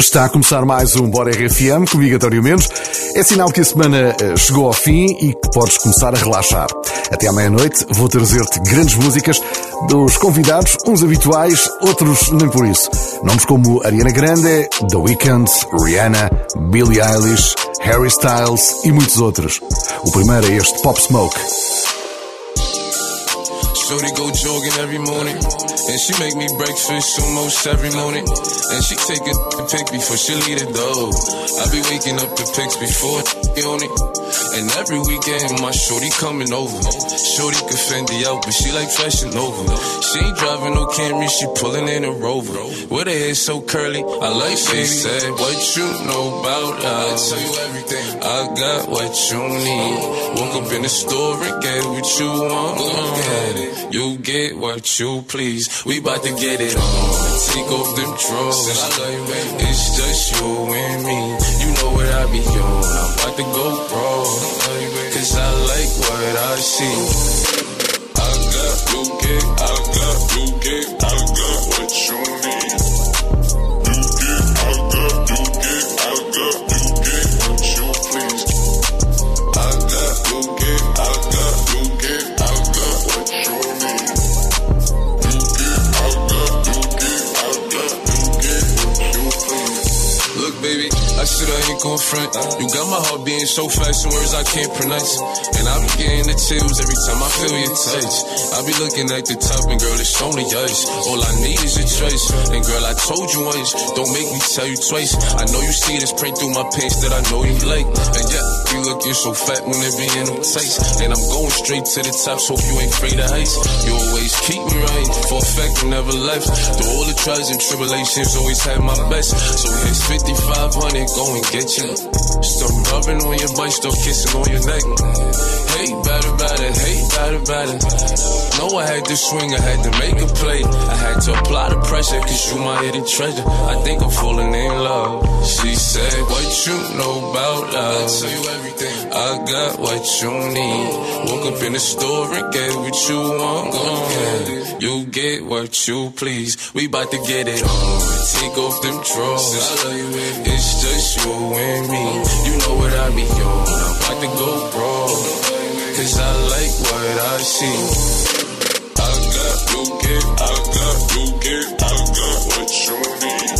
Está a começar mais um Bora RFM António Mendes. É sinal que a semana eh, chegou ao fim e que podes começar a relaxar. Até à meia-noite vou trazer-te grandes músicas dos convidados, uns habituais, outros nem por isso. Nomes como Ariana Grande, The Weeknd, Rihanna, Billie Eilish, Harry Styles e muitos outros. O primeiro é este Pop Smoke. Shorty go jogging every morning. And she make me breakfast almost every morning. And she take a pic before she leave the door. I be waking up the pics before on it. And every weekend my shorty coming over. Shorty can Fendi out, but she like fashion over. She ain't driving no Camry, she pulling in a Rover. With her hair so curly, I like she said, What you know about us? I tell you everything. I got what you need. Woke up in the store and get what you want. Look at it. You get what you please. We bout to get it on. Take off them drawers. It's just you and me. You know what I be on. I'm about to go wrong. Cause I like what I see. I got you get, I got you get, I said I ain't gon' front. You got my heart beating so fast, some words I can't pronounce. And I be getting the chills every time I feel your touch. I be looking at the top, and girl, it's only us. All I need is your choice. And girl, I told you once, don't make me tell you twice. I know you see this print through my pants that I know you like. And yeah, you looking so fat when it be in them tights. And I'm going straight to the top, so you ain't afraid of heights. You always keep me right, for a fact you never left. Through all the trials and tribulations, always had my best. So here's 5500, go and get you. Start rubbing on your butt, start kissing on your neck. Hey, better, better, hey, better, better. Know I had to swing, I had to make a play. I had to apply the pressure, cause you my hidden treasure. I think I'm falling in love. She said, What you know about us? I tell you everything. I got what you need. Woke up in the store and get what you want. Go ahead. You get what you please. We bout to get it on. Take off them drawers. It's just you and me. You know what I be on. I'm about to go wrong. Cause I like what I see. I got you get, I got you get, I got what you need.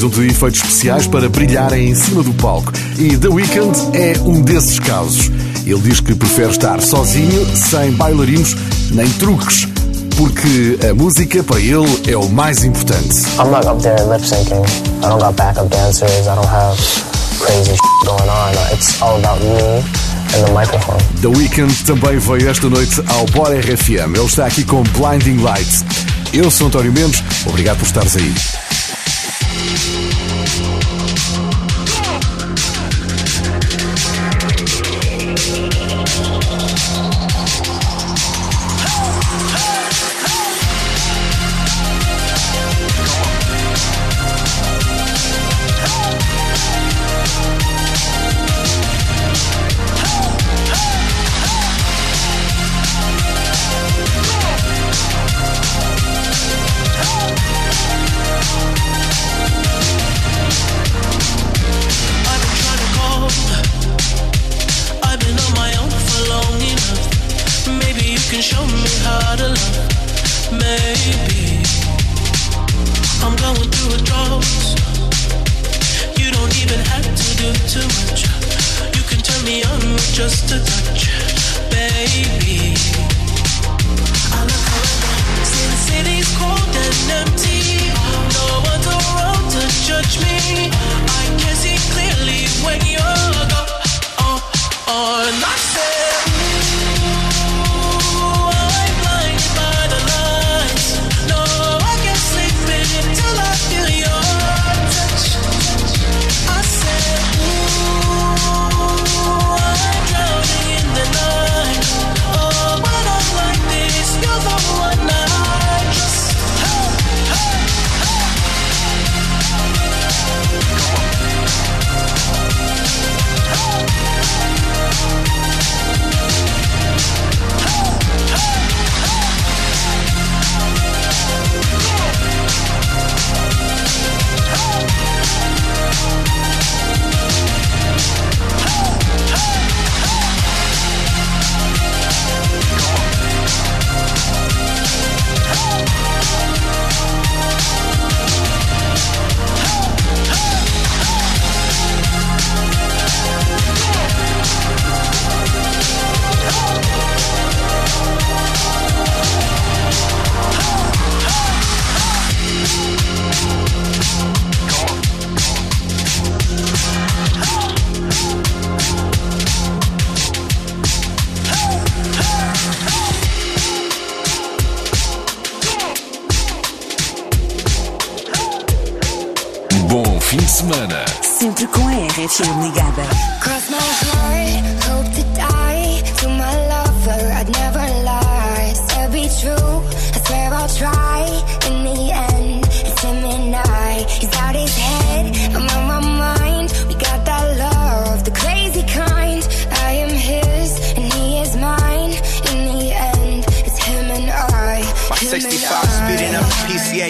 Precisam de efeitos especiais para brilharem em cima do palco. E The Weeknd é um desses casos. Ele diz que prefere estar sozinho, sem bailarinos nem truques, porque a música para ele é o mais importante. I'm not up there lip syncing. I don't got backup dancers. I don't have crazy shit going on. It's all about me and the microphone. The Weeknd também veio esta noite ao Bora RFM. Ele está aqui com Blinding Lights. Eu sou António Mendes, obrigado por estares aí.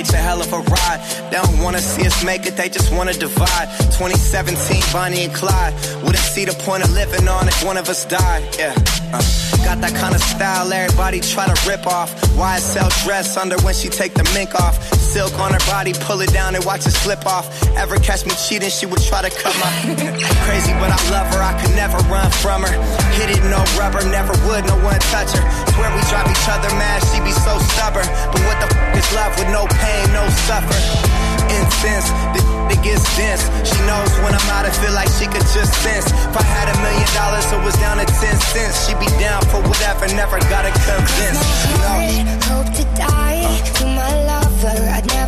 A hell of a ride. They don't wanna see us make it, they just wanna divide. 2017, Bonnie and Clyde. Wouldn't see the point of living on if one of us died. Yeah. Uh, got that kind of style everybody try to rip off. YSL dress under when she take the mink off. Silk on her body, pull it down and watch it slip off. Ever catch me cheating, she would try to cut my. Crazy, but I love her, I could never run from her. Hit it, no rubber, never would, no one touch her. Swear we drive each other mad, she be so stubborn. But what the f is love with no pain, no suffer? Incense, the it gets dense. She knows when I'm out, I feel like she could just sense. If I had a million dollars, it was down to 10 cents. She'd be down for whatever, never gotta convince. You know? Hope to die to my lover. I'd never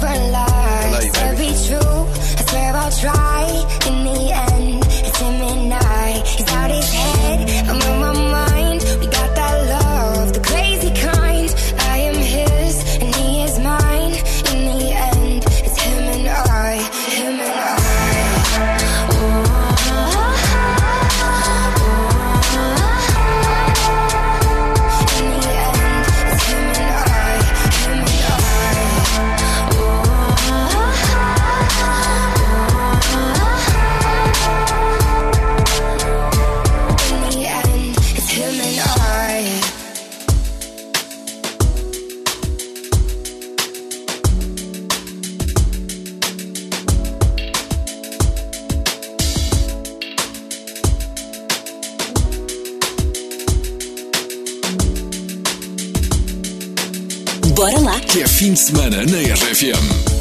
fim de semana na RFM.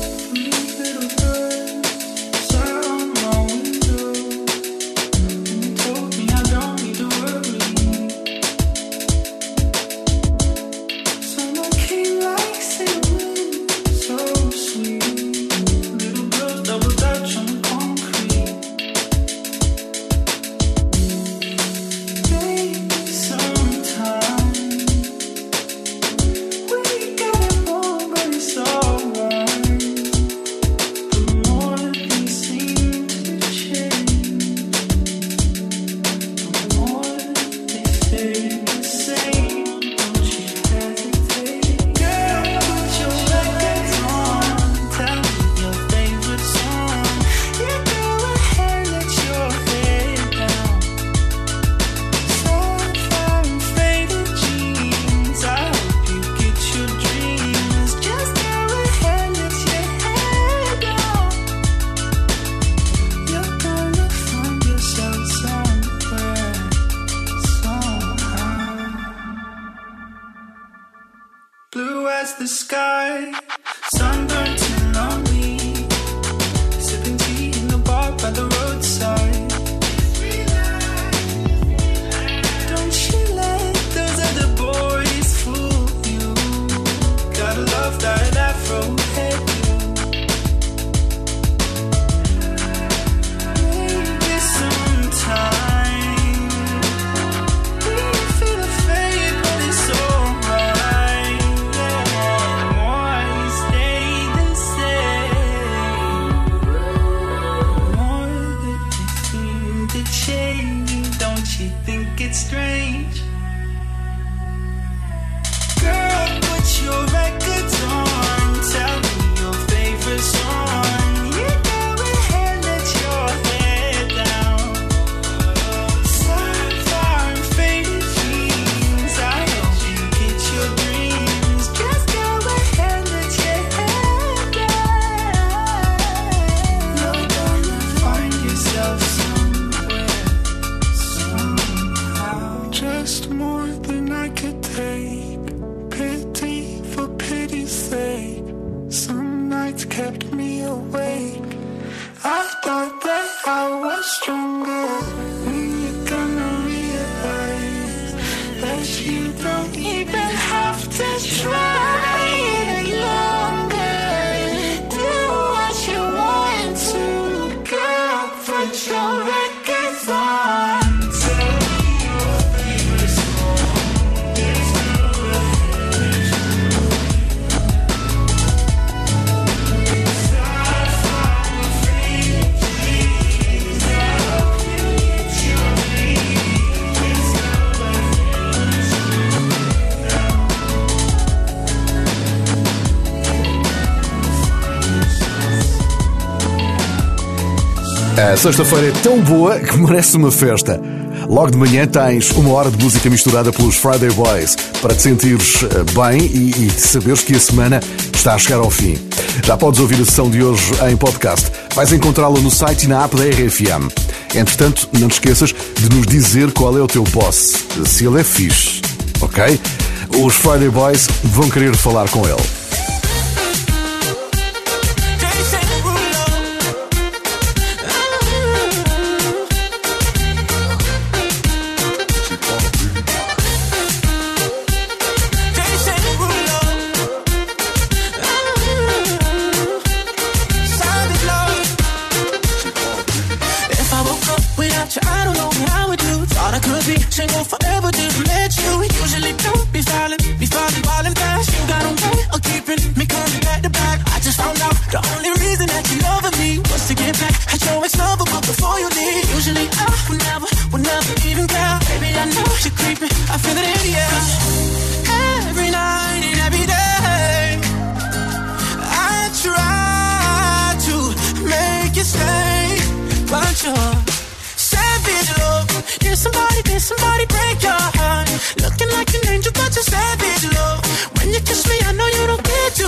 strong. Sexta-feira é tão boa que merece uma festa. Logo de manhã tens uma hora de música misturada pelos Friday Boys para te sentires eh, bem e, e saberes que a semana está a chegar ao fim. Já podes ouvir a sessão de hoje em podcast. Vais encontrá-la no site e na app da RFM. Entretanto, não te esqueças de nos dizer qual é o teu boss, se ele é fixe, ok? Os Friday Boys vão querer falar com ele. without you, I don't know how I do. Thought I could be single forever, just let you. Usually don't be silent, be falling, falling fast. You got a way of keeping me coming back to back. I just found out the only reason that you love me was to get back at your ex-lover, but before you leave, usually I would never, would never even care. Baby, I know you're creeping, I feel it in the air. Every night and every day, I try to make you stay, but you're did somebody break your heart? Looking like an angel, but you're savage love. When you kiss me, I know you don't care. to,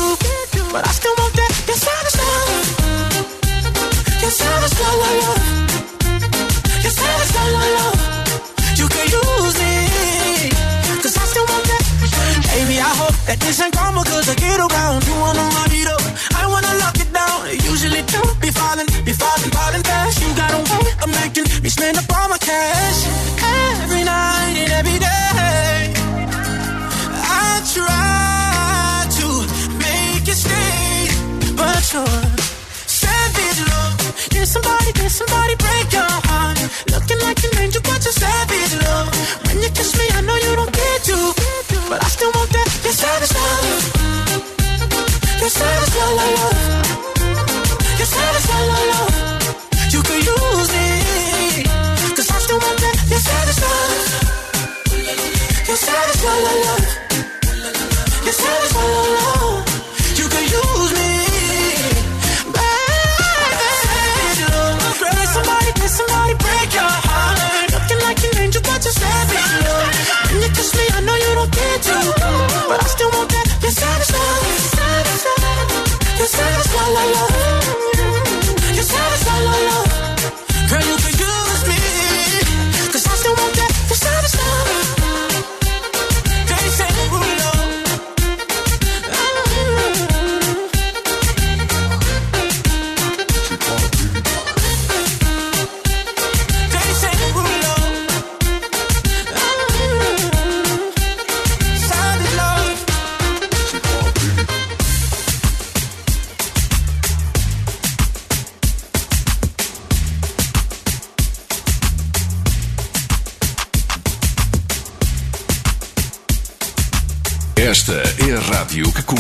but I still want that. Your savage love. Your savage love, love, love. Your savage love, love, love. You can use it, cause I still want that. Baby, I hope that this ain't karma, cause I get around. You wanna run it up, I wanna lock it down. Usually don't be falling, be falling, falling fast. You got a way of making me spend up all my cash. Try to make stay, but savage love. Somebody, somebody break your heart? Looking like an angel, but savage love. When you kiss me, I know you don't to, but I still want that. You're savage love. You're savage love,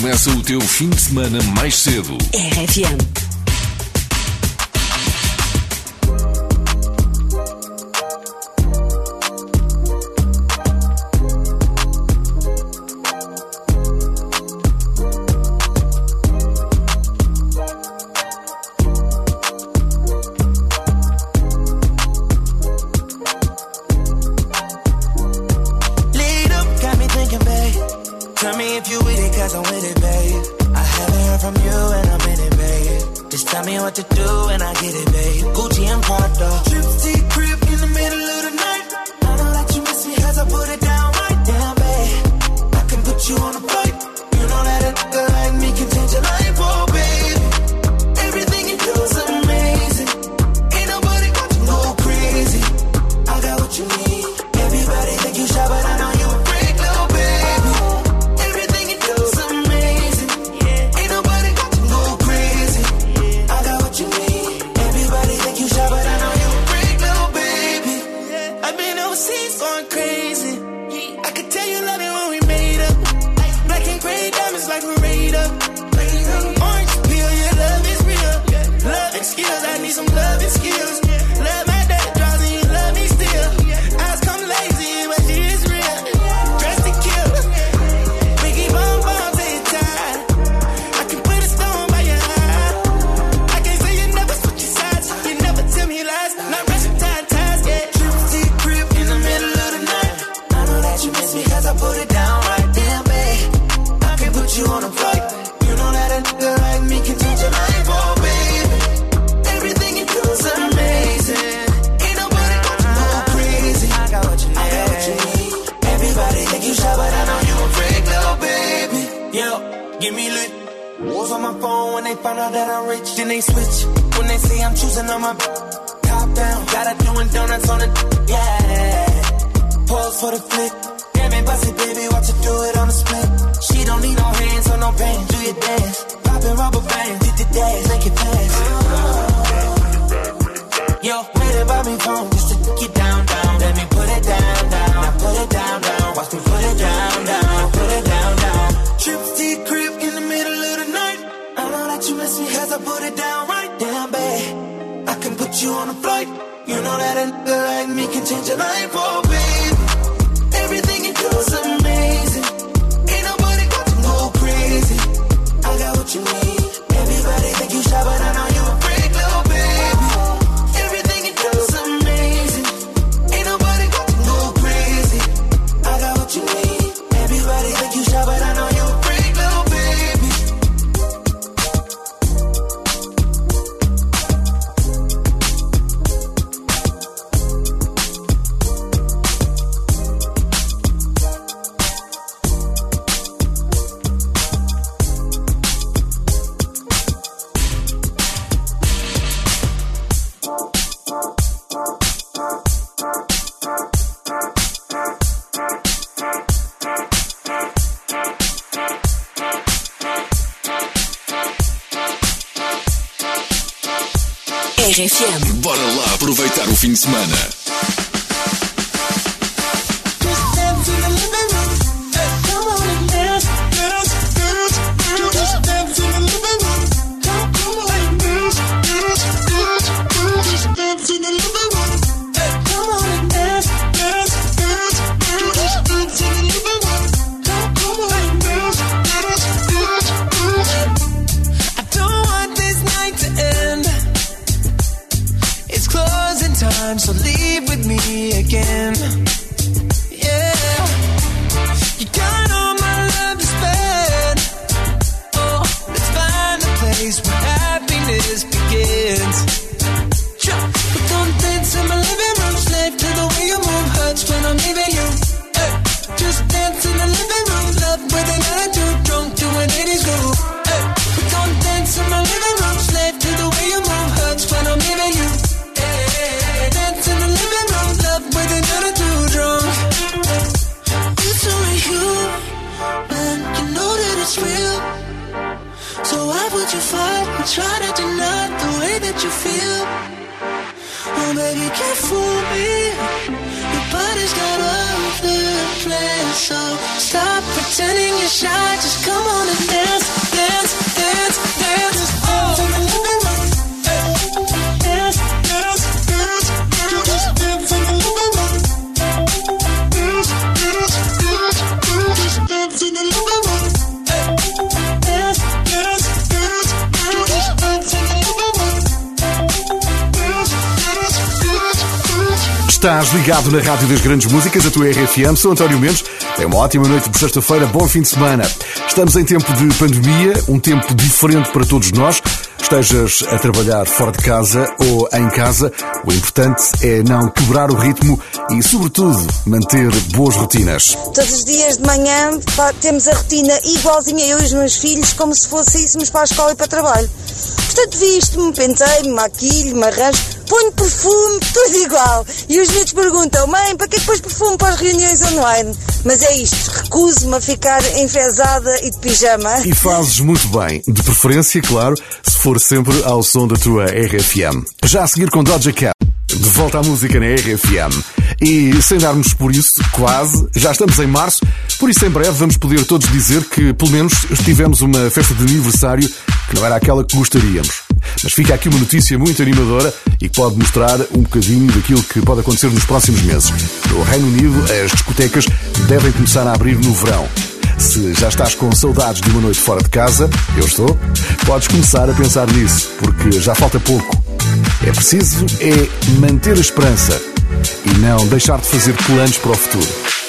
começa o teu fim de semana mais cedo. RFM. Cause I'm with it, babe. I haven't heard from you and I'm in it, babe. Just tell me what to do and I get it, babe. Gucci and Prada. Trip to they find out that I'm rich. Then they switch when they say I'm choosing on my top down. Gotta doing donuts on the yeah. Pause for the flick. Damn it, bust it, baby, watch her do it on the split. She don't need no hands or no pants. Do your dance, popping rubber bands, did the dash, make it pass. Yo, waiting by me phone just to get down, down. Let me put it down, down. Now put it down, down. Watch me put it down, down. Put it down, down. To your crib you as I put it down right down, babe. I can put you on a flight. You know that a nigga like me can change your life, oh babe. Everything you do is amazing. Ain't nobody got to go crazy. I got what you need. Everybody think you shy, but Bora lá aproveitar o fim de semana. Stop your shy. Just come on Estás ligado na Rádio das Grandes Músicas, a tua RFM. Sou António Mendes. É uma ótima noite de sexta-feira. Bom fim de semana. Estamos em tempo de pandemia, um tempo diferente para todos nós. Estejas a trabalhar fora de casa ou em casa, o importante é não quebrar o ritmo e, sobretudo, manter boas rotinas. Todos os dias de manhã temos a rotina igualzinha eu e os meus filhos, como se fôssemos para a escola e para o trabalho. Portanto, visto-me, pentei-me, maquilho-me, arranjo, ponho perfume, tudo igual. E os miúdos perguntam, mãe, para que é que pões perfume para as reuniões online? Mas é isto, recuso-me a ficar enfesada e de pijama. E fazes muito bem, de preferência, claro, se for sempre ao som da tua RFM. Já a seguir com Doja Cat. De volta à música na RFM. E sem darmos por isso, quase, já estamos em março, por isso em breve vamos poder todos dizer que pelo menos tivemos uma festa de aniversário que não era aquela que gostaríamos. Mas fica aqui uma notícia muito animadora e que pode mostrar um bocadinho daquilo que pode acontecer nos próximos meses. No Reino Unido, as discotecas devem começar a abrir no verão. Se já estás com saudades de uma noite fora de casa, eu estou, podes começar a pensar nisso, porque já falta pouco. É preciso é manter a esperança e não deixar de fazer planos para o futuro.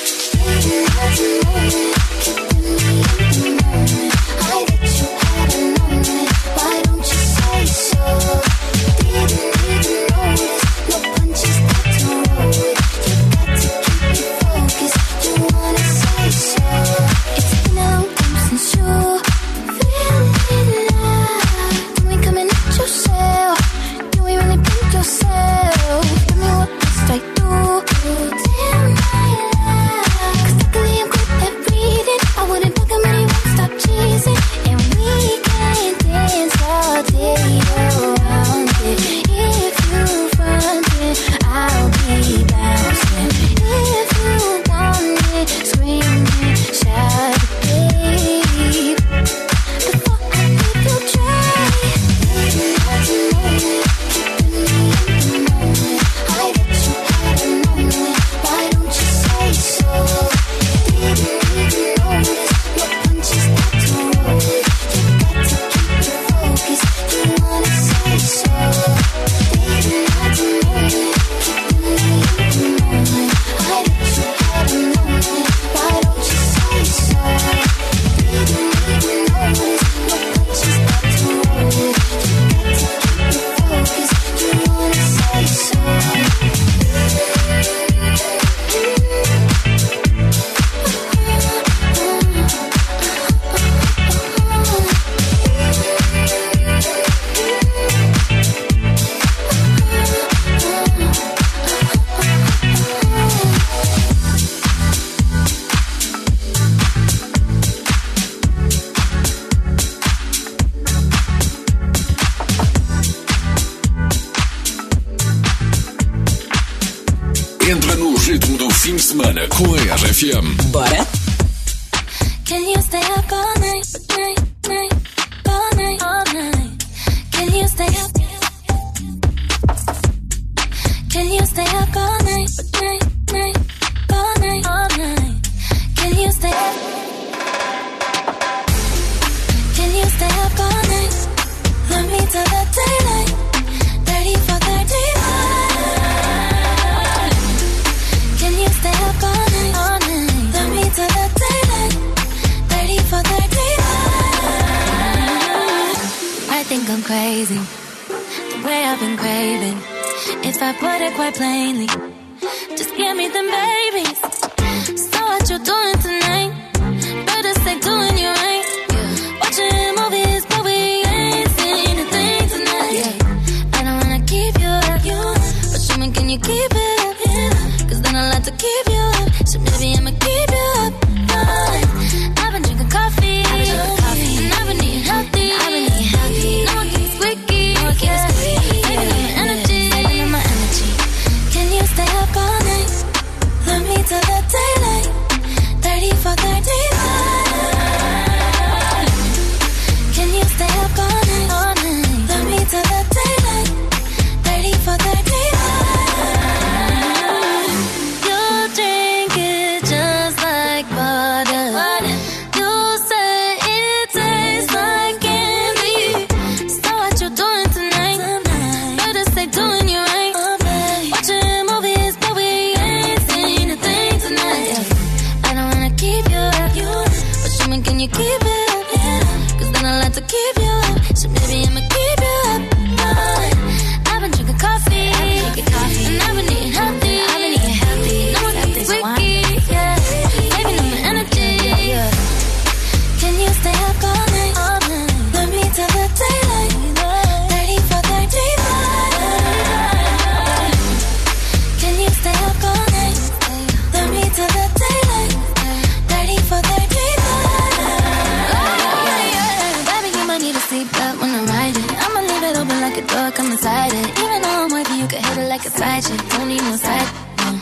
I'ma ride it. I'ma leave it open like a door, come inside it. Even though I'm with you, you can hit it like a side chick. Don't need no side. No.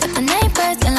Got the neighbors birds and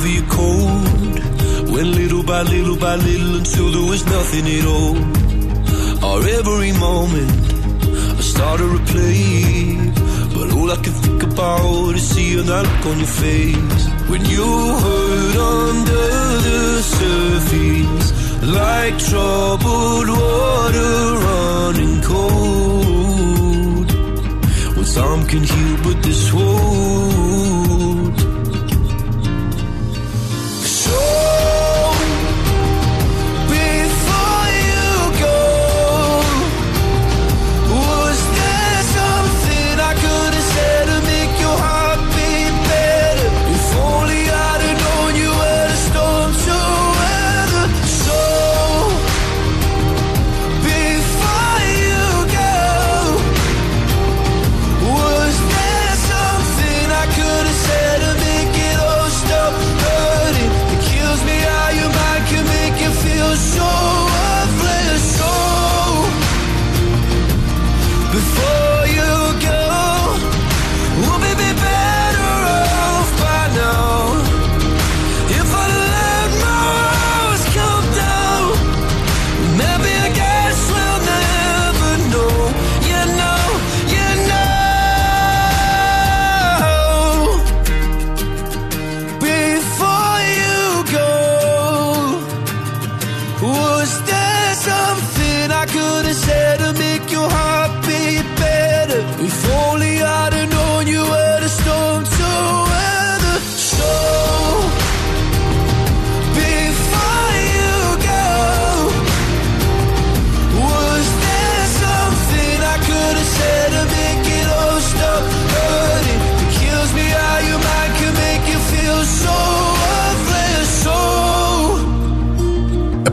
whenever you're cold. Went little by little by little until there was nothing at all. Our every moment I started to play, But all I can think about is seeing that look on your face. When you hurt under the surface, like troubled water running cold. When some can heal, but this wound.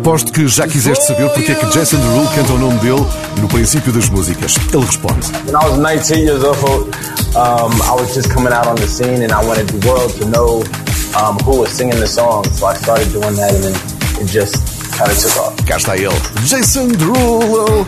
Aposto que já quiseste saber porque é que Jason Derulo canta o nome dele no princípio das músicas. Ele responde. When I was 19 years old, um, I was just coming out on the scene and I wanted the world to know um, who was singing the song. So I started doing that and then it just kind of took off. Cá está ele, Jason Derulo.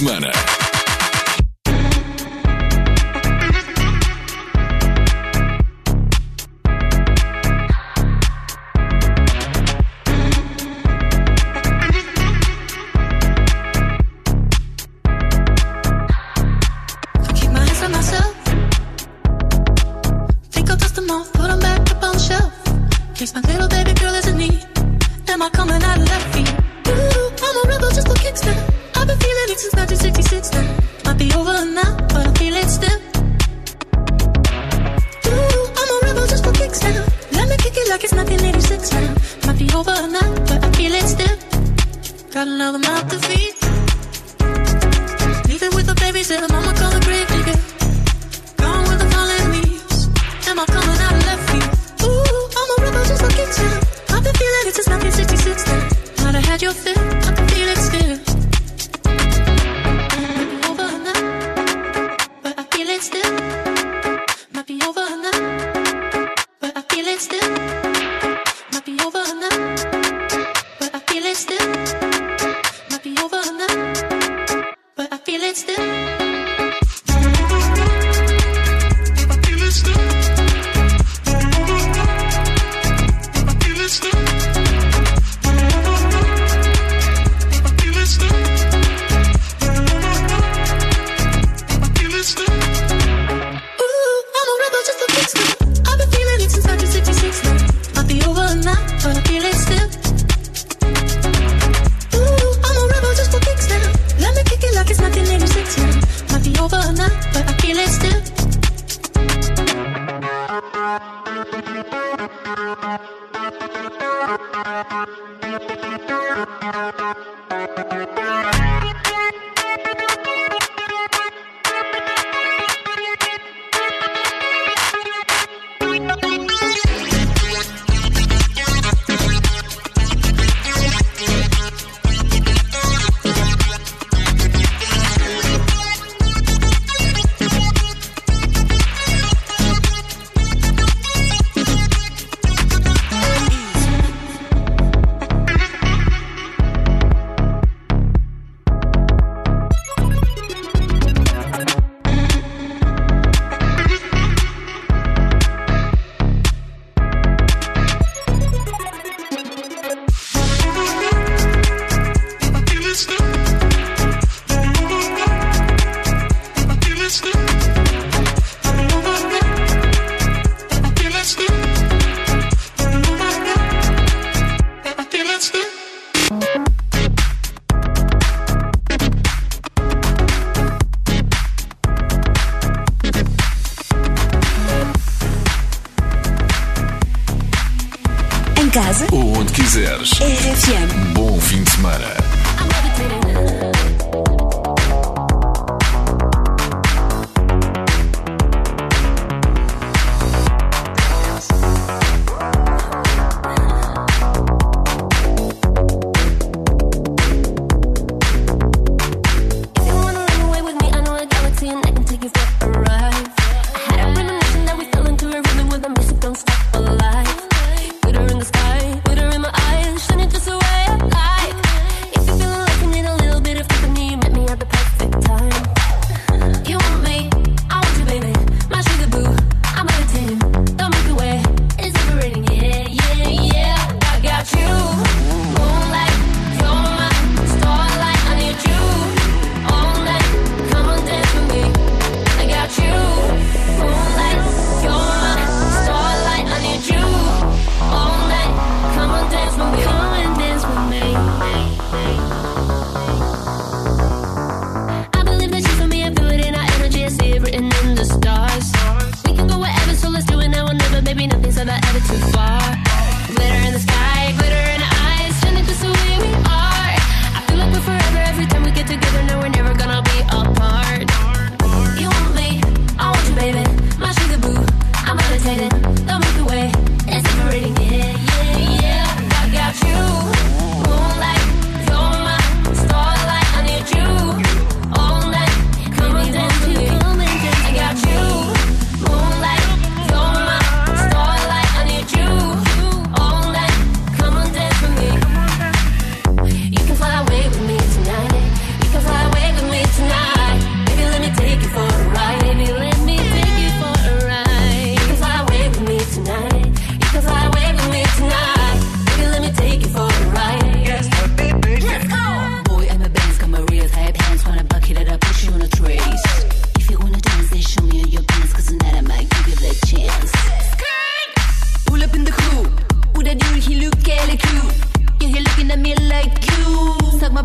Ritmo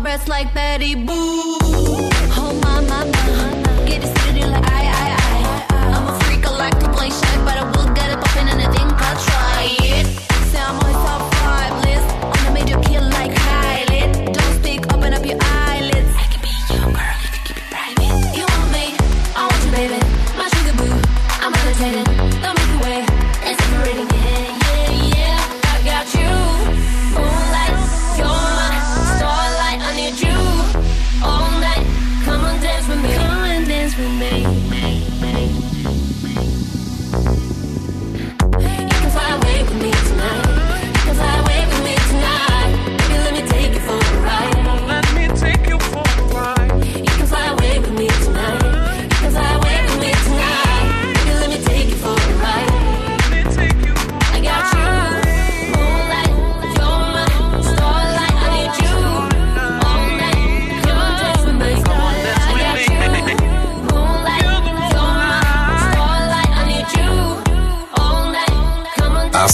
breasts like Betty Boo. Oh my, my, my. Get it city like I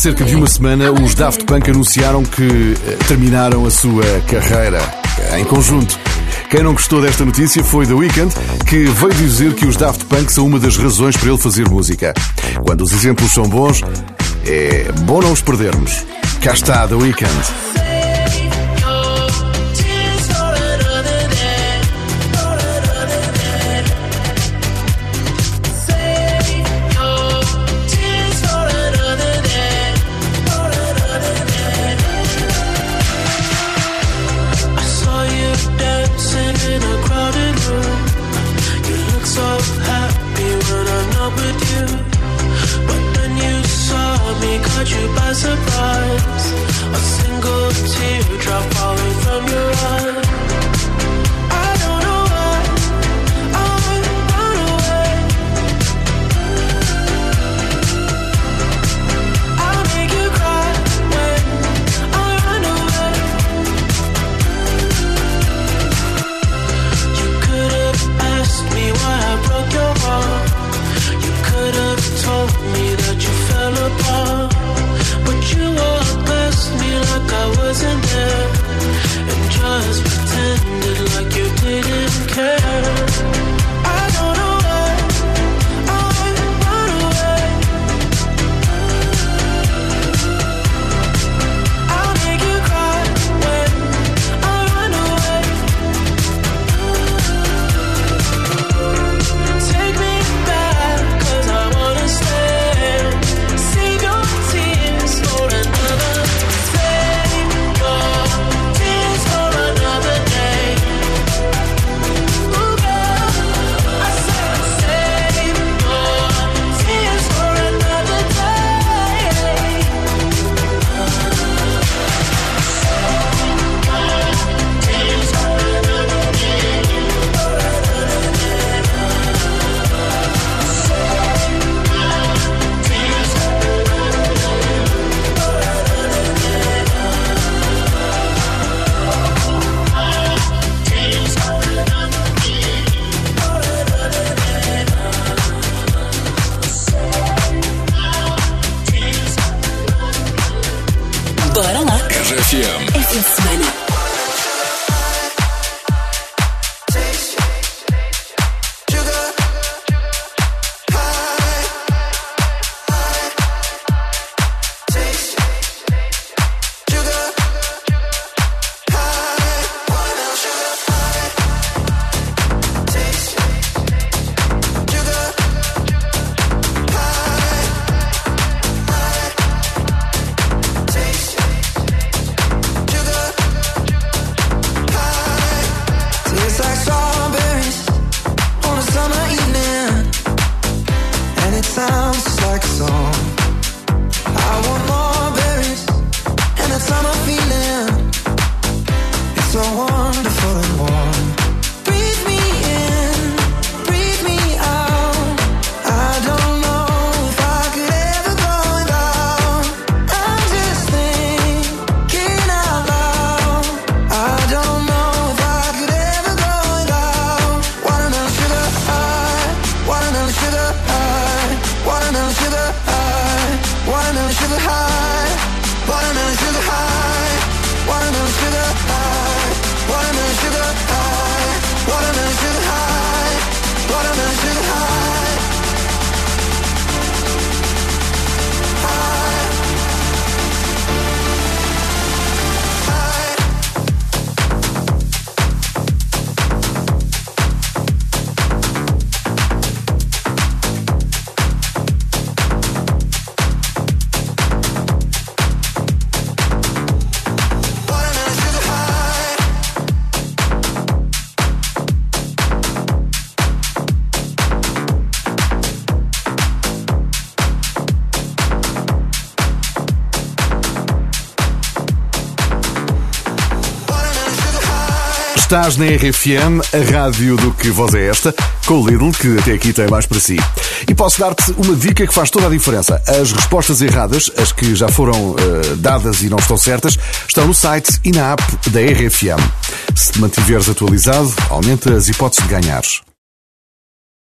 cerca de uma semana, os Daft Punk anunciaram que eh, terminaram a sua carreira em conjunto. Quem não gostou desta notícia foi The Weeknd, que veio dizer que os Daft Punk são uma das razões para ele fazer música. Quando os exemplos são bons, é bom não os perdermos. Cá está The Weeknd. Estás na RFM, a rádio do que voz é esta, com o Lidl, que até aqui tem mais para si. E posso dar-te uma dica que faz toda a diferença. As respostas erradas, as que já foram eh, dadas e não estão certas, estão no site e na app da RFM. Se te mantiveres atualizado, aumenta as hipóteses de ganhares.